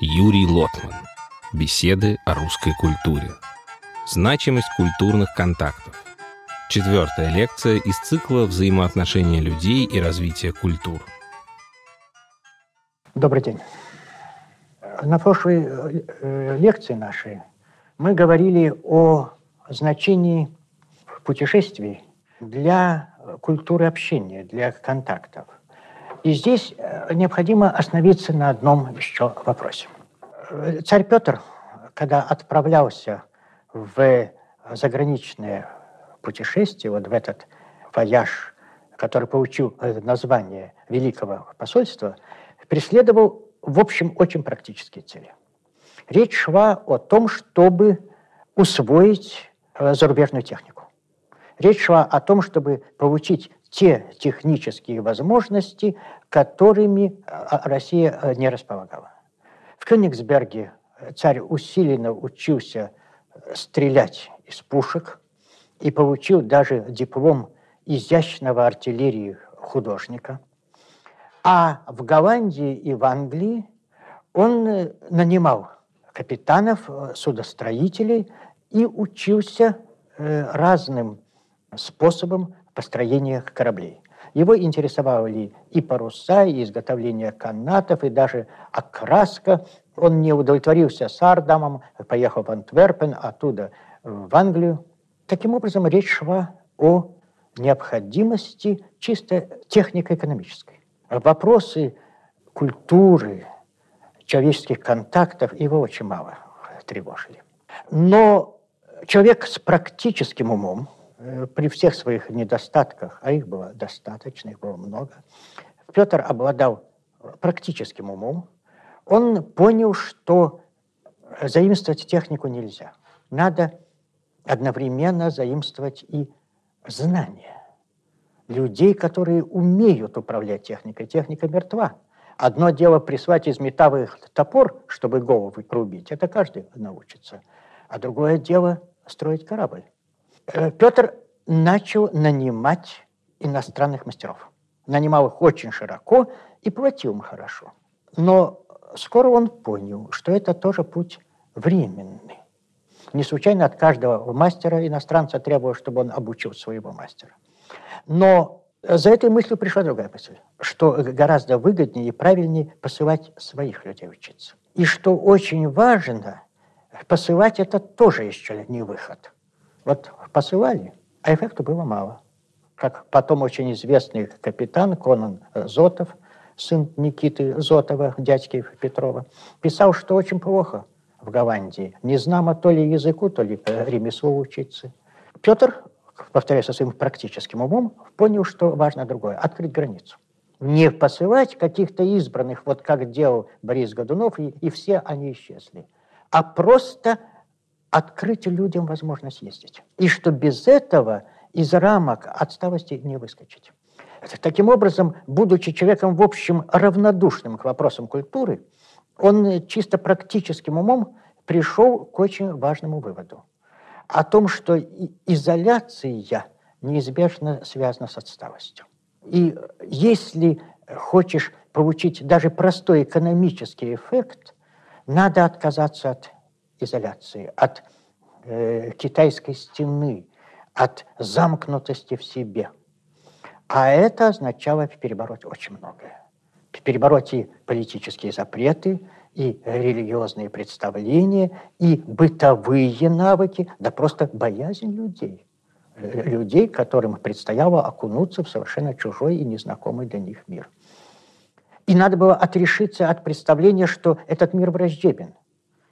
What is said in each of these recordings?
Юрий Лотман. Беседы о русской культуре. Значимость культурных контактов. Четвертая лекция из цикла «Взаимоотношения людей и развитие культур». Добрый день. На прошлой э, лекции нашей мы говорили о значении путешествий для культуры общения, для контактов. И здесь э, необходимо остановиться на одном еще вопросе. Царь Петр, когда отправлялся в заграничное путешествие, вот в этот вояж, который получил название Великого посольства, преследовал, в общем, очень практические цели. Речь шла о том, чтобы усвоить э, зарубежную технику. Речь шла о том, чтобы получить те технические возможности, которыми а, а, Россия э, не располагала. В Кёнигсберге царь усиленно учился э, стрелять из пушек и получил даже диплом изящного артиллерии художника. А в Голландии и в Англии он э, нанимал капитанов, судостроителей и учился разным способом построения кораблей. Его интересовали и паруса, и изготовление канатов, и даже окраска. Он не удовлетворился Сардамом, поехал в Антверпен, оттуда в Англию. Таким образом, речь шла о необходимости чисто технико-экономической. Вопросы культуры, человеческих контактов его очень мало тревожили. Но человек с практическим умом, при всех своих недостатках, а их было достаточно, их было много, Петр обладал практическим умом. Он понял, что заимствовать технику нельзя. Надо одновременно заимствовать и знания людей, которые умеют управлять техникой. Техника мертва. Одно дело прислать из металла топор, чтобы голову рубить, это каждый научится. А другое дело строить корабль. Э, Петр начал нанимать иностранных мастеров. Нанимал их очень широко и платил им хорошо. Но скоро он понял, что это тоже путь временный. Не случайно от каждого мастера иностранца требовалось, чтобы он обучил своего мастера. Но за этой мыслью пришла другая мысль, что гораздо выгоднее и правильнее посылать своих людей учиться. И что очень важно, посылать это тоже еще не выход. Вот посылали, а эффекта было мало. Как потом очень известный капитан Конан Зотов, сын Никиты Зотова, дядьки Петрова, писал, что очень плохо в Голландии. Не знамо то ли языку, то ли э, ремеслу учиться. Петр, повторяю, со своим практическим умом, понял, что важно другое – открыть границу. Не посылать каких-то избранных, вот как делал Борис Годунов, и, и все они исчезли, а просто открыть людям возможность ездить. И что без этого из рамок отсталости не выскочить. Таким образом, будучи человеком, в общем, равнодушным к вопросам культуры, он чисто практическим умом пришел к очень важному выводу. О том, что изоляция неизбежно связана с отсталостью. И если хочешь получить даже простой экономический эффект, надо отказаться от изоляции, от э, китайской стены, от замкнутости в себе. А это означало перебороть очень многое. Перебороть и политические запреты, и религиозные представления, и бытовые навыки, да просто боязнь людей. Э, людей, которым предстояло окунуться в совершенно чужой и незнакомый для них мир. И надо было отрешиться от представления, что этот мир враждебен –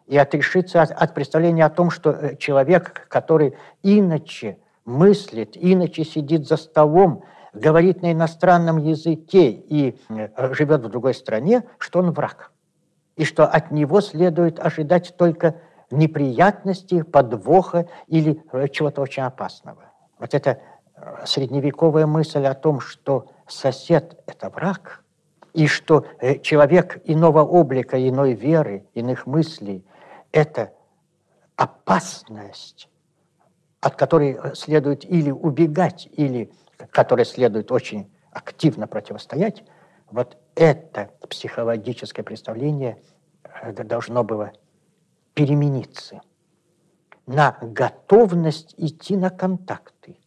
и отрешиться от, от представления о том, что э, человек, который иначе мыслит, иначе сидит за столом, говорит на иностранном языке и э, живет в другой стране, что он враг. И что от него следует ожидать только неприятностей, подвоха или э, чего-то очень опасного. Вот эта средневековая мысль о том, что сосед – это враг, и что человек иного облика, иной веры, иных мыслей это опасность, от которой следует или убегать, или которой следует очень активно противостоять, вот это психологическое представление должно было перемениться на готовность идти на контакты.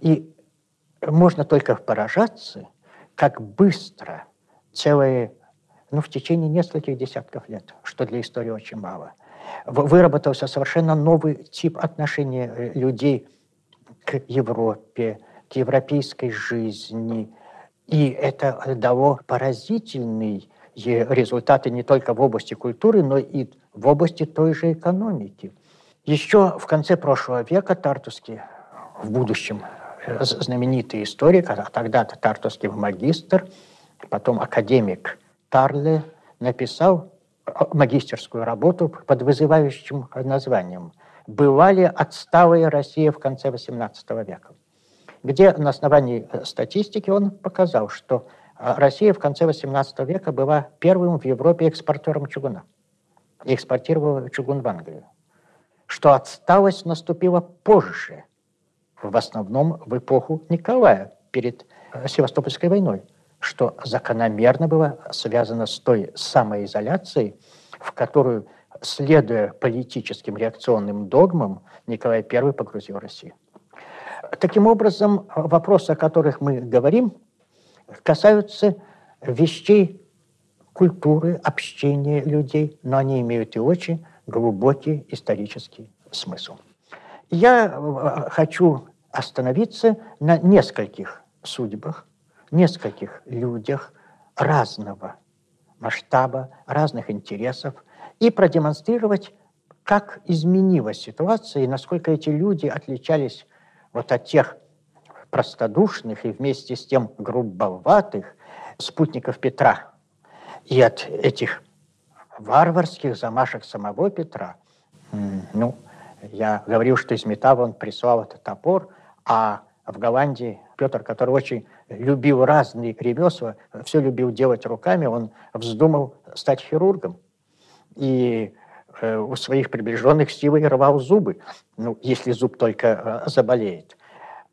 И можно только поражаться, как быстро целые, ну, в течение нескольких десятков лет, что для истории очень мало, выработался совершенно новый тип отношения э, людей к Европе, к европейской жизни. И это дало поразительные результаты не только в области культуры, но и в области той же экономики. Еще в конце прошлого века Тартуский, в будущем э, знаменитый историк, а тогда-то Тартуский магистр, потом академик Тарле, написал э, магистерскую работу под вызывающим названием «Была ли отсталая Россия в конце XVIII века?», где на основании э, статистики он показал, что Россия в конце XVIII века была первым в Европе экспортером чугуна и экспортировала чугун в Англию что отсталость наступила позже, в основном в эпоху Николая, перед э, Севастопольской войной, что закономерно было связано с той самоизоляцией, в которую, следуя политическим реакционным догмам, Николай I погрузил Россию. Таким образом, вопросы, о которых мы говорим, касаются вещей культуры, общения людей, но они имеют и очень глубокий исторический смысл. Я э, хочу остановиться на нескольких судьбах, нескольких людях разного масштаба, разных интересов и продемонстрировать, как изменилась ситуация и насколько эти люди отличались вот от тех простодушных и вместе с тем грубоватых спутников Петра и от этих варварских замашек самого Петра. Ну, я говорил, что из Метава он прислал этот топор, а в Голландии Петр, который очень любил разные ремесла, все любил делать руками, он вздумал стать хирургом. И э, у своих приближенных силой рвал зубы, ну, если зуб только э, заболеет.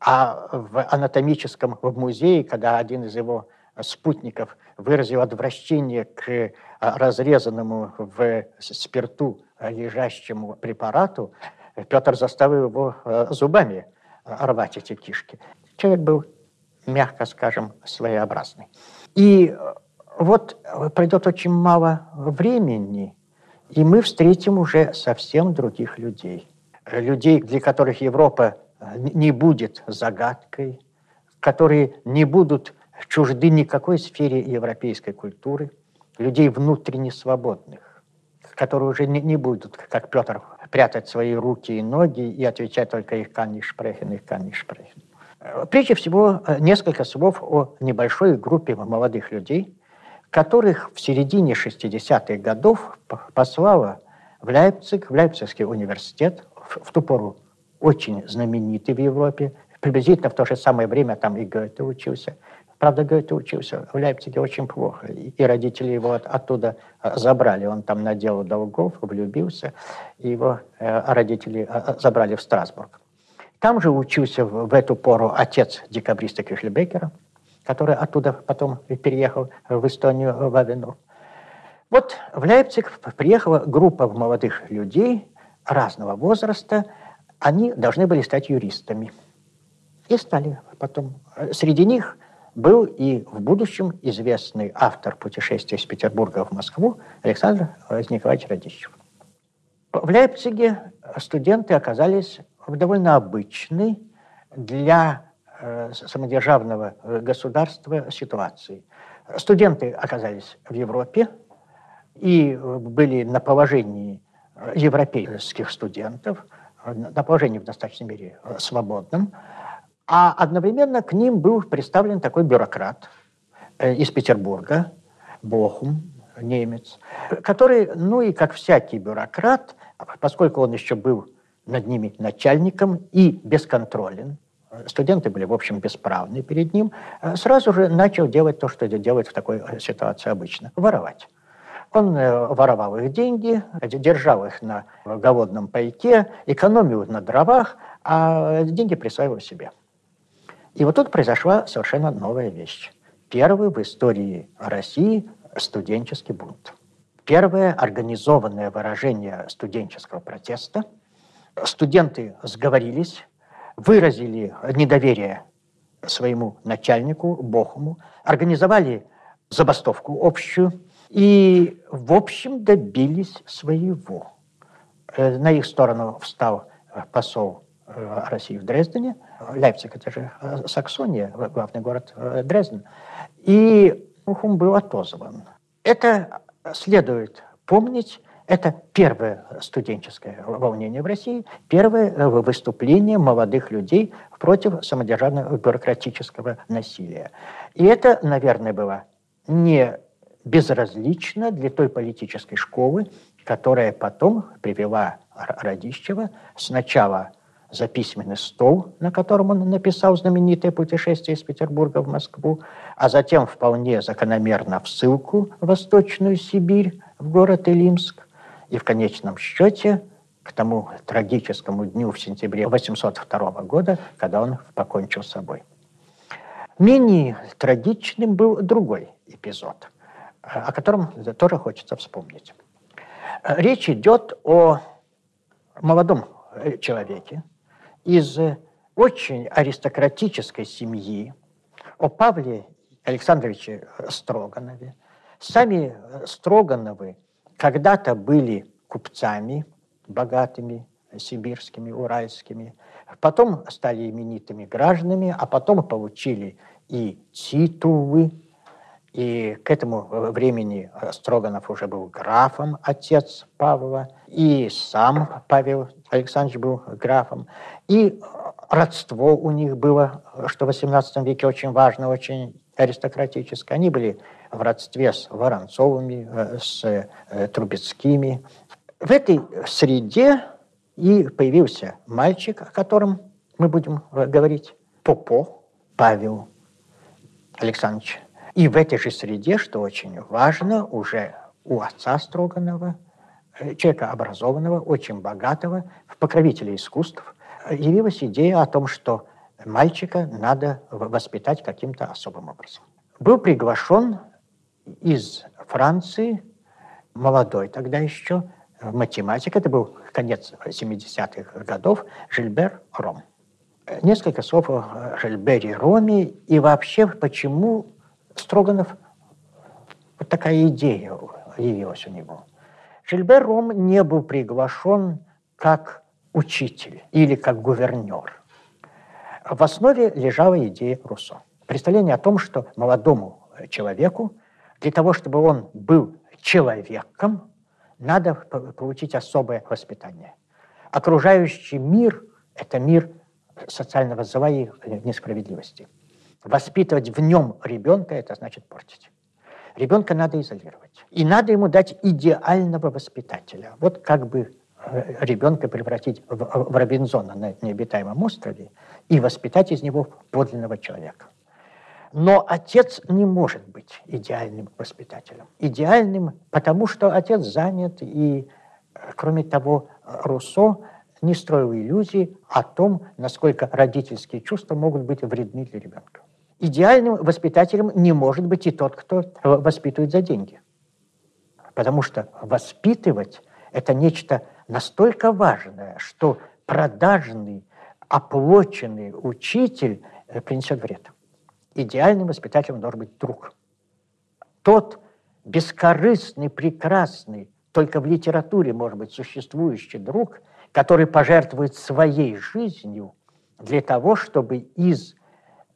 А в анатомическом в музее, когда один из его спутников выразил отвращение к разрезанному в спирту лежащему препарату, Петр заставил его э, зубами рвать эти кишки. Человек был, мягко скажем, своеобразный. И вот пройдет очень мало времени, и мы встретим уже совсем других людей. Людей, для которых Европа не будет загадкой, которые не будут чужды никакой сфере европейской культуры, людей внутренне свободных, которые уже не, не будут, как Петр, прятать свои руки и ноги и отвечать только их каннишпрехен, их каннишпрехен. Прежде всего, несколько слов о небольшой группе молодых людей, которых в середине 60-х годов послала в Лейпциг, в Лейпцигский университет, в, в ту пору очень знаменитый в Европе, приблизительно в то же самое время там и Гёте учился – Правда, Гёте учился в Лейпциге очень плохо, и родители его от, оттуда э, забрали. Он там наделал долгов, влюбился, и его э, родители э, забрали в Страсбург. Там же учился в, эту пору отец декабриста Кюхельбекера, который оттуда потом переехал в Эстонию, в Авену. Вот в Лейпциг приехала группа молодых людей разного возраста. Они должны были стать юристами. И стали потом. Среди них был и в будущем известный автор путешествия из Петербурга в Москву Александр Николаевич Радищев. В Лейпциге студенты оказались довольно обычной для э, самодержавного государства ситуации. Студенты оказались в Европе и были на положении европейских студентов, на положении в достаточной мере свободном, а одновременно к ним был представлен такой бюрократ э, из Петербурга, Бохум, немец, который, ну и как всякий бюрократ, поскольку он еще был над ними начальником и бесконтролен, студенты были, в общем, бесправны перед ним, э, сразу же начал делать то, что делает в такой э, ситуации обычно – воровать. Он воровал их деньги, держал их на голодном пайке, экономил на дровах, а деньги присваивал себе – и вот тут произошла совершенно новая вещь. Первый в истории России студенческий бунт. первое организованное выражение студенческого протеста. Студенты сговорились, выразили недоверие своему начальнику, Бохуму, организовали забастовку общую и, в общем, добились своего. Э, на их сторону встал посол э, России в Дрездене. Лейпциг – это же э, Саксония, главный город Дрезден. И Бохум был отозван. Это следует помнить это первое студенческое волнение в России, первое э, выступление молодых людей против самодержавного бюрократического насилия. И это, наверное, было не безразлично для той политической школы, которая потом привела Радищева сначала за письменный стол, на котором он написал знаменитое путешествие из Петербурга в Москву, а затем вполне закономерно в ссылку в Восточную Сибирь, в город Илимск, и в конечном счете к тому трагическому дню в сентябре 802 года, когда он покончил с собой. Менее трагичным был другой эпизод, о котором тоже хочется вспомнить. Речь идет о молодом человеке из очень аристократической семьи, о Павле Александровиче Строганове. Сами Строгановы когда-то были купцами богатыми, сибирскими, уральскими, потом стали именитыми гражданами, а потом получили и титулы, и к этому времени Строганов уже был графом, отец Павла, и сам Павел Александрович был графом, и родство у них было, что в XVIII веке очень важно, очень аристократическое. Они были в родстве с Воронцовыми, э, с э, Трубецкими. В этой среде и появился мальчик, о котором мы будем э, говорить, Попо Павел Александрович. И в этой же среде, что очень важно, уже у отца Строганова, человека образованного, очень богатого, в покровителе искусств, явилась идея о том, что мальчика надо воспитать каким-то особым образом. Был приглашен из Франции, молодой тогда еще, математик, это был конец 70-х годов, Жильбер Ром. Несколько слов о Жильбере Роме и вообще, почему Строганов, вот такая идея явилась у него. Жильбер Ром не был приглашен как учитель или как гувернер. В основе лежала идея Руссо. Представление о том, что молодому человеку для того, чтобы он был человеком, надо получить особое воспитание. Окружающий мир – это мир социального зла и несправедливости. Воспитывать в нем ребенка – это значит портить. Ребенка надо изолировать. И надо ему дать идеального воспитателя. Вот как бы э, ребенка превратить в, в Робинзона на необитаемом острове и воспитать из него подлинного человека. Но отец не может быть идеальным воспитателем. Идеальным, потому что отец занят, и, кроме того, Руссо не строил иллюзий о том, насколько родительские чувства могут быть вредны для ребенка. Идеальным воспитателем не может быть и тот, кто воспитывает за деньги. Потому что воспитывать – это нечто настолько важное, что продажный, оплоченный учитель принесет вред идеальным воспитателем должен быть друг. Тот бескорыстный, прекрасный, только в литературе, может быть, существующий друг, который пожертвует своей жизнью для того, чтобы из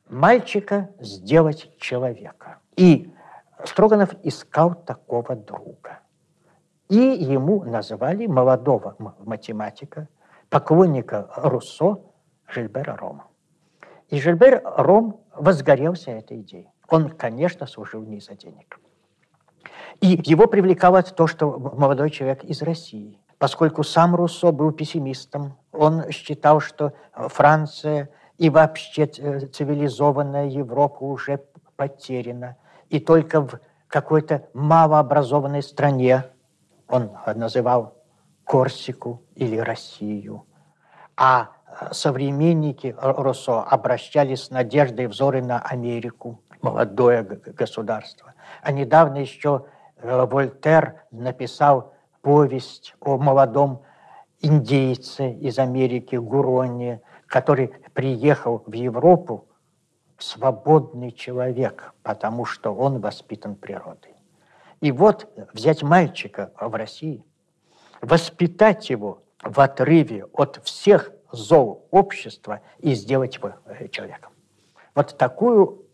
мальчика сделать человека. И Строганов искал такого друга. И ему называли молодого математика, поклонника Руссо, Жильбера Рома. И Жильбер Ром возгорелся этой идеей. Он, конечно, служил не за денег. И его привлекало то, что молодой человек из России. Поскольку сам Руссо был пессимистом, он считал, что Франция и вообще э, цивилизованная Европа уже потеряна. И только в какой-то малообразованной стране он называл Корсику или Россию. А современники Руссо обращались с надеждой взоры на Америку, молодое государство. А недавно еще Вольтер написал повесть о молодом индейце из Америки Гуроне, который приехал в Европу свободный человек, потому что он воспитан природой. И вот взять мальчика в России, воспитать его в отрыве от всех зол общества и сделать его э, человеком. Вот такую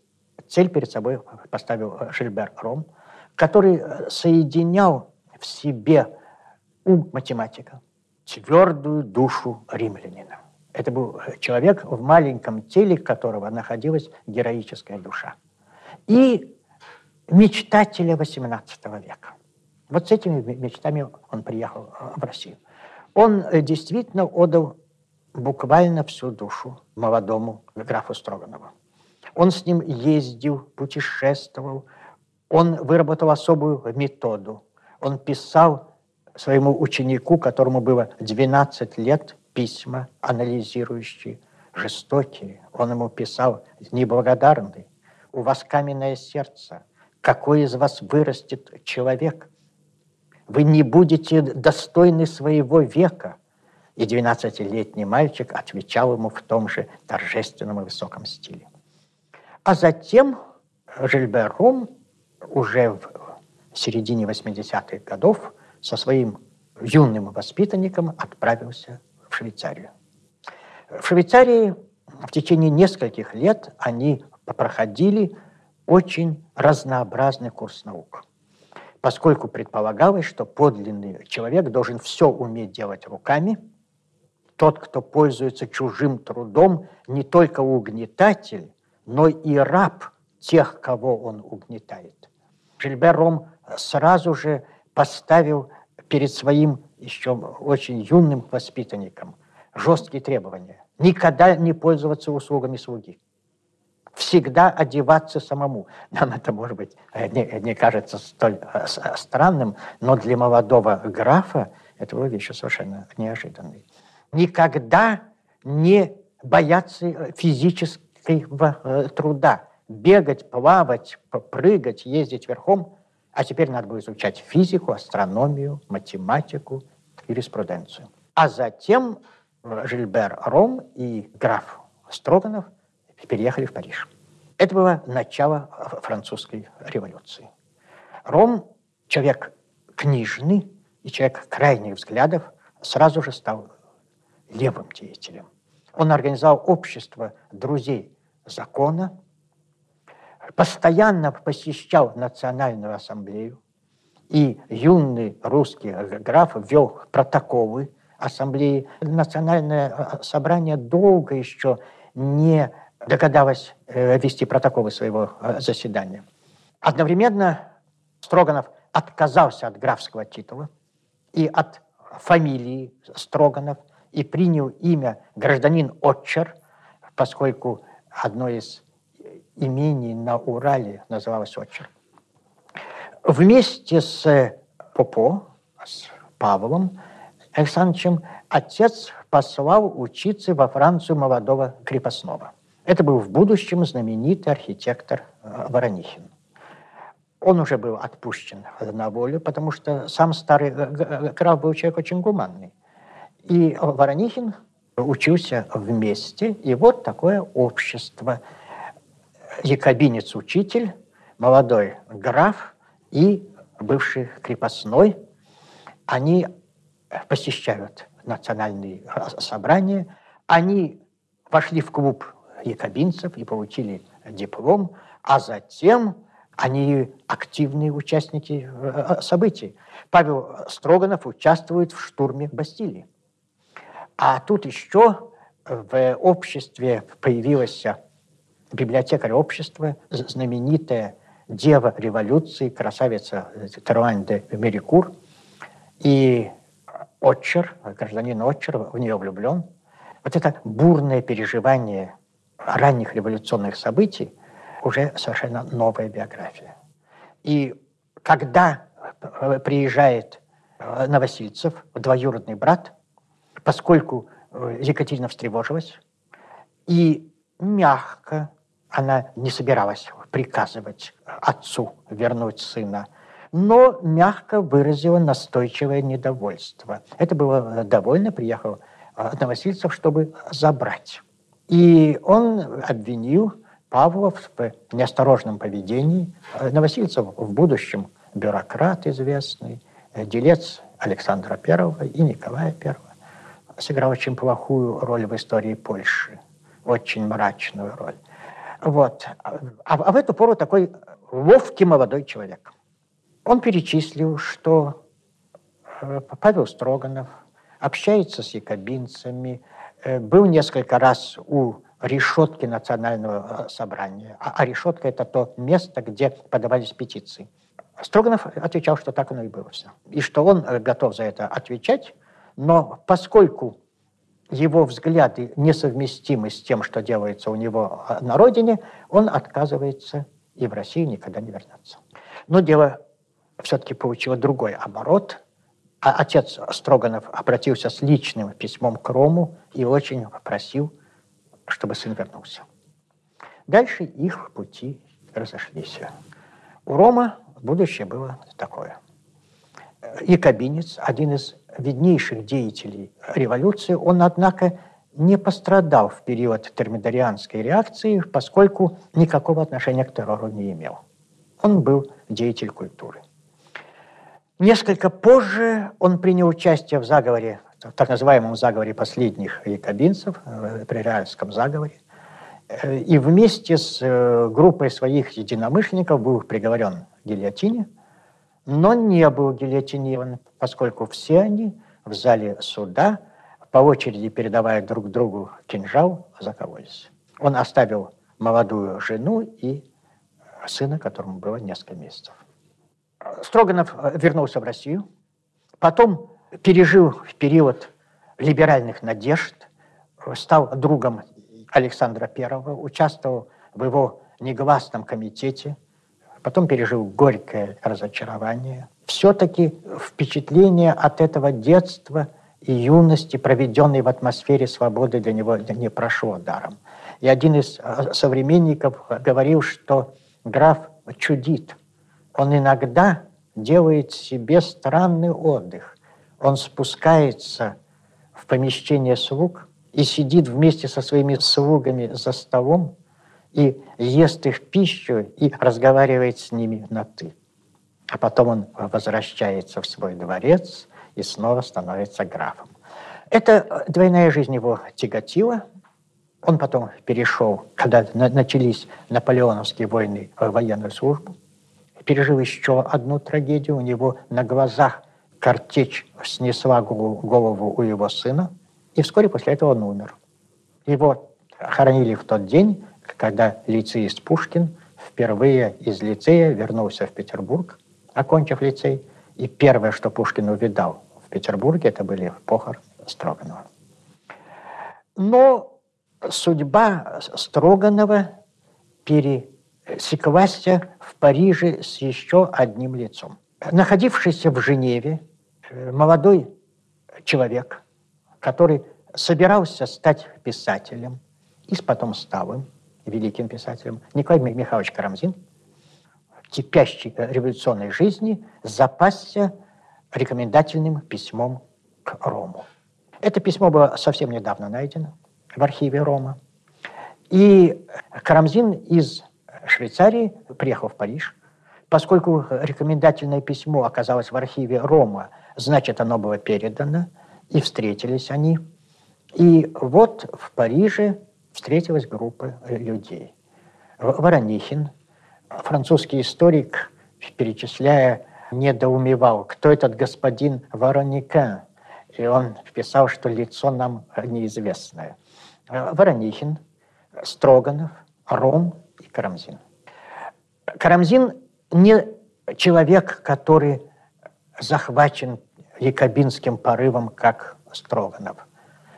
цель перед собой поставил Жильбер Ром, который э, соединял в себе ум математика, твердую душу римлянина. Это был человек, в маленьком теле которого находилась героическая душа. И мечтателя XVIII века. Вот с этими мечтами он приехал э, в Россию. Он э, действительно отдал буквально всю душу молодому графу Строганову. Он с ним ездил, путешествовал, он выработал особую методу. Он писал своему ученику, которому было 12 лет, письма, анализирующие, жестокие. Он ему писал, неблагодарный, у вас каменное сердце, какой из вас вырастет человек? Вы не будете достойны своего века. И 12-летний мальчик отвечал ему в том же торжественном и высоком стиле. А затем Жильбер Ром уже в середине 80-х годов со своим юным воспитанником отправился в Швейцарию. В Швейцарии в течение нескольких лет они проходили очень разнообразный курс наук, поскольку предполагалось, что подлинный человек должен все уметь делать руками. Тот, кто пользуется чужим трудом, не только угнетатель, но и раб тех, кого он угнетает. Жильбер Ром сразу же поставил перед своим еще очень юным воспитанником жесткие требования. Никогда не пользоваться услугами слуги. Всегда одеваться самому. Нам это, может быть, не, не кажется столь э, странным, но для молодого графа это было вещь совершенно неожиданной. Никогда не бояться э, физического э, труда. Бегать, плавать, прыгать, ездить верхом – а теперь надо было изучать физику, астрономию, математику, юриспруденцию. А затем Жильбер Ром и граф Строганов переехали в Париж. Это было начало французской революции. Ром, человек книжный и человек крайних взглядов, сразу же стал левым деятелем. Он организовал общество друзей закона, постоянно посещал Национальную ассамблею, и юный русский граф вел протоколы ассамблеи. Национальное э, собрание долго еще не догадалось э, вести протоколы своего э, заседания. Одновременно Строганов отказался от графского титула и от фамилии Строганов и принял имя гражданин Отчер, поскольку одно из имений на Урале называлось Отчер. Вместе с Попо, с Павлом Александровичем, отец послал учиться во Францию молодого крепостного. Это был в будущем знаменитый архитектор э, Воронихин. Он уже был отпущен на волю, потому что сам старый граф был человек очень гуманный. И Воронихин учился вместе, и вот такое общество – якобинец-учитель, молодой граф и бывший крепостной, они посещают национальные собрания, они вошли в клуб якобинцев и получили диплом, а затем они активные участники э, событий. Павел Строганов участвует в штурме Бастилии. А тут еще в обществе появилась библиотекарь общества, знаменитая дева революции, красавица Теруань де Мерикур. И Отчер, гражданин Отчер, в нее влюблен. Вот это бурное переживание ранних революционных событий уже совершенно новая биография. И когда приезжает Новосильцев, двоюродный брат, поскольку Екатерина встревожилась и мягко она не собиралась приказывать отцу вернуть сына. но мягко выразила настойчивое недовольство. Это было довольно, приехал Новосильцев, чтобы забрать. И он обвинил Павла в неосторожном поведении. Новосильцев в будущем бюрократ известный, делец Александра I и Николая I сыграл очень плохую роль в истории Польши, очень мрачную роль. Вот. А, а в эту пору такой ловкий молодой человек. Он перечислил, что э, Павел Строганов общается с якобинцами, э, был несколько раз у решетки национального э, собрания. А, а решетка – это то место, где подавались петиции. Строганов отвечал, что так оно и было все. И что он готов за это отвечать, но поскольку его взгляды несовместимы с тем, что делается у него а, на родине, он отказывается и в Россию никогда не вернется. Но дело все-таки получило другой оборот. А отец Строганов обратился с личным письмом к Рому и очень попросил, чтобы сын вернулся. Дальше их пути разошлись. У Рома будущее было такое. Якобинец, один из виднейших деятелей революции, он, однако, не пострадал в период термидорианской реакции, поскольку никакого отношения к террору не имел. Он был деятель культуры. Несколько позже он принял участие в заговоре, в так называемом заговоре последних якобинцев, э, при Реальском заговоре, э, и вместе с э, группой своих единомышленников был приговорен к гильотине – но не был гильотинирован, поскольку все они в зале суда, по очереди передавая друг другу кинжал, закололись. Он оставил молодую жену и сына, которому было несколько месяцев. Строганов вернулся в Россию, потом пережил период либеральных надежд, стал другом Александра I, участвовал в его негласном комитете – потом пережил горькое разочарование. Все-таки впечатление от этого детства и юности, проведенной в атмосфере свободы, для него не прошло даром. И один из э, современников говорил, что граф чудит. Он иногда делает себе странный отдых. Он спускается в помещение слуг и сидит вместе со своими слугами за столом, и ест их пищу, и разговаривает с ними на «ты». А потом он возвращается в свой дворец и снова становится графом. Эта двойная жизнь его тяготила. Он потом перешел, когда начались наполеоновские войны, в военную службу. Пережил еще одну трагедию. У него на глазах картечь снесла голову у его сына. И вскоре после этого он умер. Его хоронили в тот день, когда лицеист Пушкин впервые из лицея вернулся в Петербург, окончив лицей, и первое, что Пушкин увидал в Петербурге, это были похороны Строганова. Но судьба Строганова пересеклась в Париже с еще одним лицом. Находившийся в Женеве э, молодой человек, который собирался стать писателем и потом стал им, великим писателем, Николай Михайлович Карамзин, кипящей революционной жизни, запасся рекомендательным письмом к Рому. Это письмо было совсем недавно найдено в архиве Рома. И Карамзин из Швейцарии приехал в Париж. Поскольку рекомендательное письмо оказалось в архиве Рома, значит, оно было передано, и встретились они. И вот в Париже встретилась группа людей. Воронихин, французский историк, перечисляя, недоумевал, кто этот господин Вороника. И он писал, что лицо нам неизвестное. Воронихин, Строганов, Ром и Карамзин. Карамзин не человек, который захвачен якобинским порывом, как Строганов.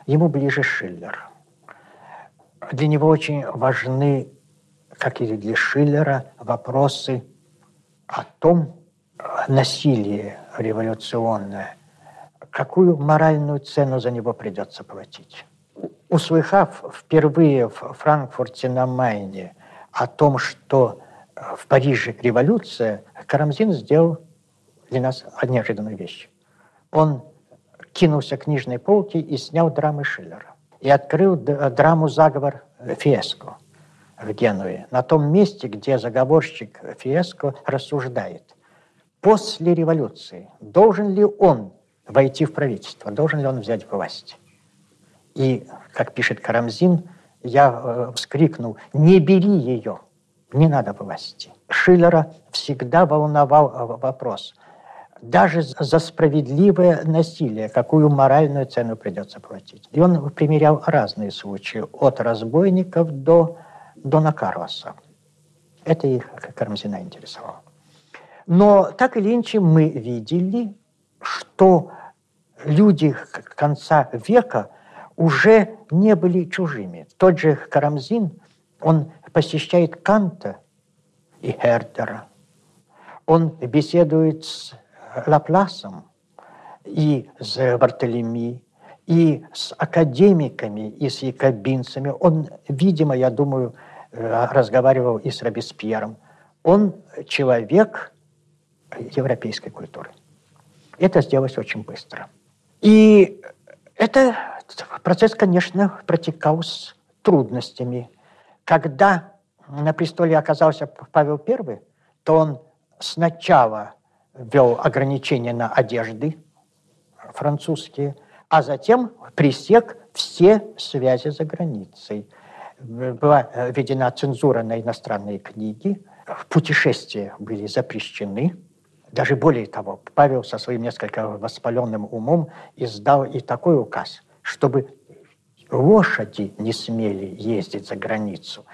Ему ближе Шиллер – для него очень важны, как и для Шиллера, вопросы о том, насилие революционное, какую моральную цену за него придется платить. Услыхав впервые в Франкфурте на Майне о том, что в Париже революция, Карамзин сделал для нас неожиданную вещь. Он кинулся к книжной полке и снял драмы Шиллера. И открыл драму «Заговор Фиеско» в Генуе, на том месте, где заговорщик Фиеско рассуждает. После революции должен ли он войти в правительство, должен ли он взять власть? И, как пишет Карамзин, я э, вскрикнул, не бери ее, не надо власти. Шиллера всегда волновал э, вопрос, даже за справедливое насилие, какую моральную цену придется платить. И он примерял разные случаи, от разбойников до Дона Карлоса. Это их Карамзина интересовало. Но так или иначе мы видели, что люди конца века уже не были чужими. Тот же Карамзин, он посещает Канта и Хердера. Он беседует с Лапласом и с Бартолеми, и с академиками, и с якобинцами. Он, видимо, я думаю, э, разговаривал и с Робеспьером. Он человек европейской культуры. Это сделалось очень быстро. И это процесс, конечно, протекал с трудностями. Когда на престоле оказался Павел I, то он сначала ввел ограничения на одежды французские, а затем пресек все связи за границей. Была введена цензура на иностранные книги, путешествия были запрещены. Даже более того, Павел со своим несколько воспаленным умом издал и такой указ, чтобы лошади не смели ездить за границу.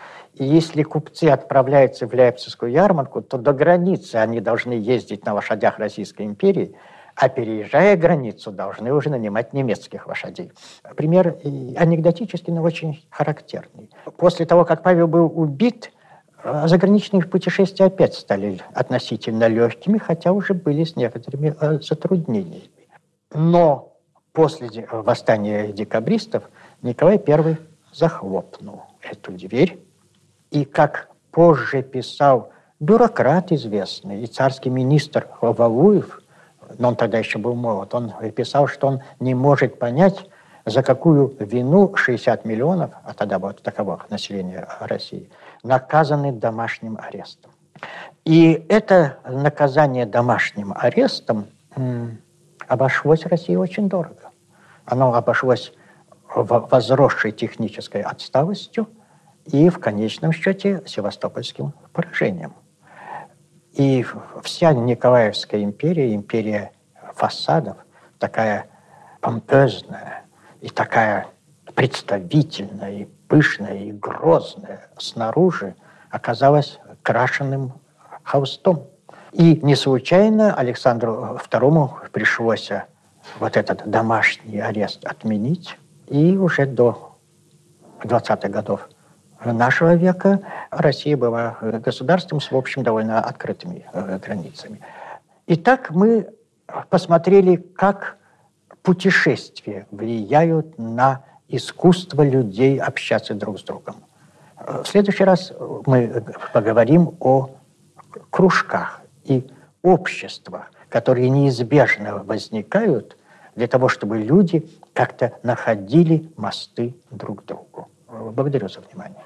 Если купцы отправляются в Лейпцигскую ярмарку, то до границы они должны ездить на лошадях Российской империи, а переезжая границу, должны уже нанимать немецких лошадей. Пример анекдотический, но очень характерный. После того, как Павел был убит, э, заграничные путешествия опять стали относительно легкими, хотя уже были с некоторыми э, затруднениями. Но после восстания декабристов Николай I захлопнул эту дверь. И как позже писал бюрократ известный и царский министр Валуев, но он тогда еще был молод, он писал, что он не может понять, за какую вину 60 миллионов, а тогда вот таково население России, наказаны домашним арестом. И это наказание домашним арестом обошлось России очень дорого. Оно обошлось возросшей технической отсталостью и в конечном счете севастопольским поражением. И вся Николаевская империя, империя фасадов, такая помпезная и такая представительная, и пышная, и грозная снаружи, оказалась крашенным холстом. И не случайно Александру II пришлось вот этот домашний арест отменить, и уже до 20-х годов нашего века Россия была государством с, в общем, довольно открытыми э, границами. Итак, мы посмотрели, как путешествия влияют на искусство людей общаться друг с другом. В следующий раз мы поговорим о кружках и обществах, которые неизбежно возникают для того, чтобы люди как-то находили мосты друг к другу. Благодарю за внимание.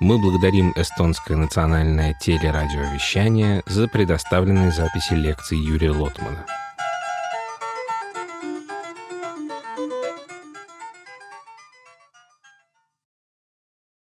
Мы благодарим эстонское национальное телерадиовещание за предоставленные записи лекций Юрия Лотмана.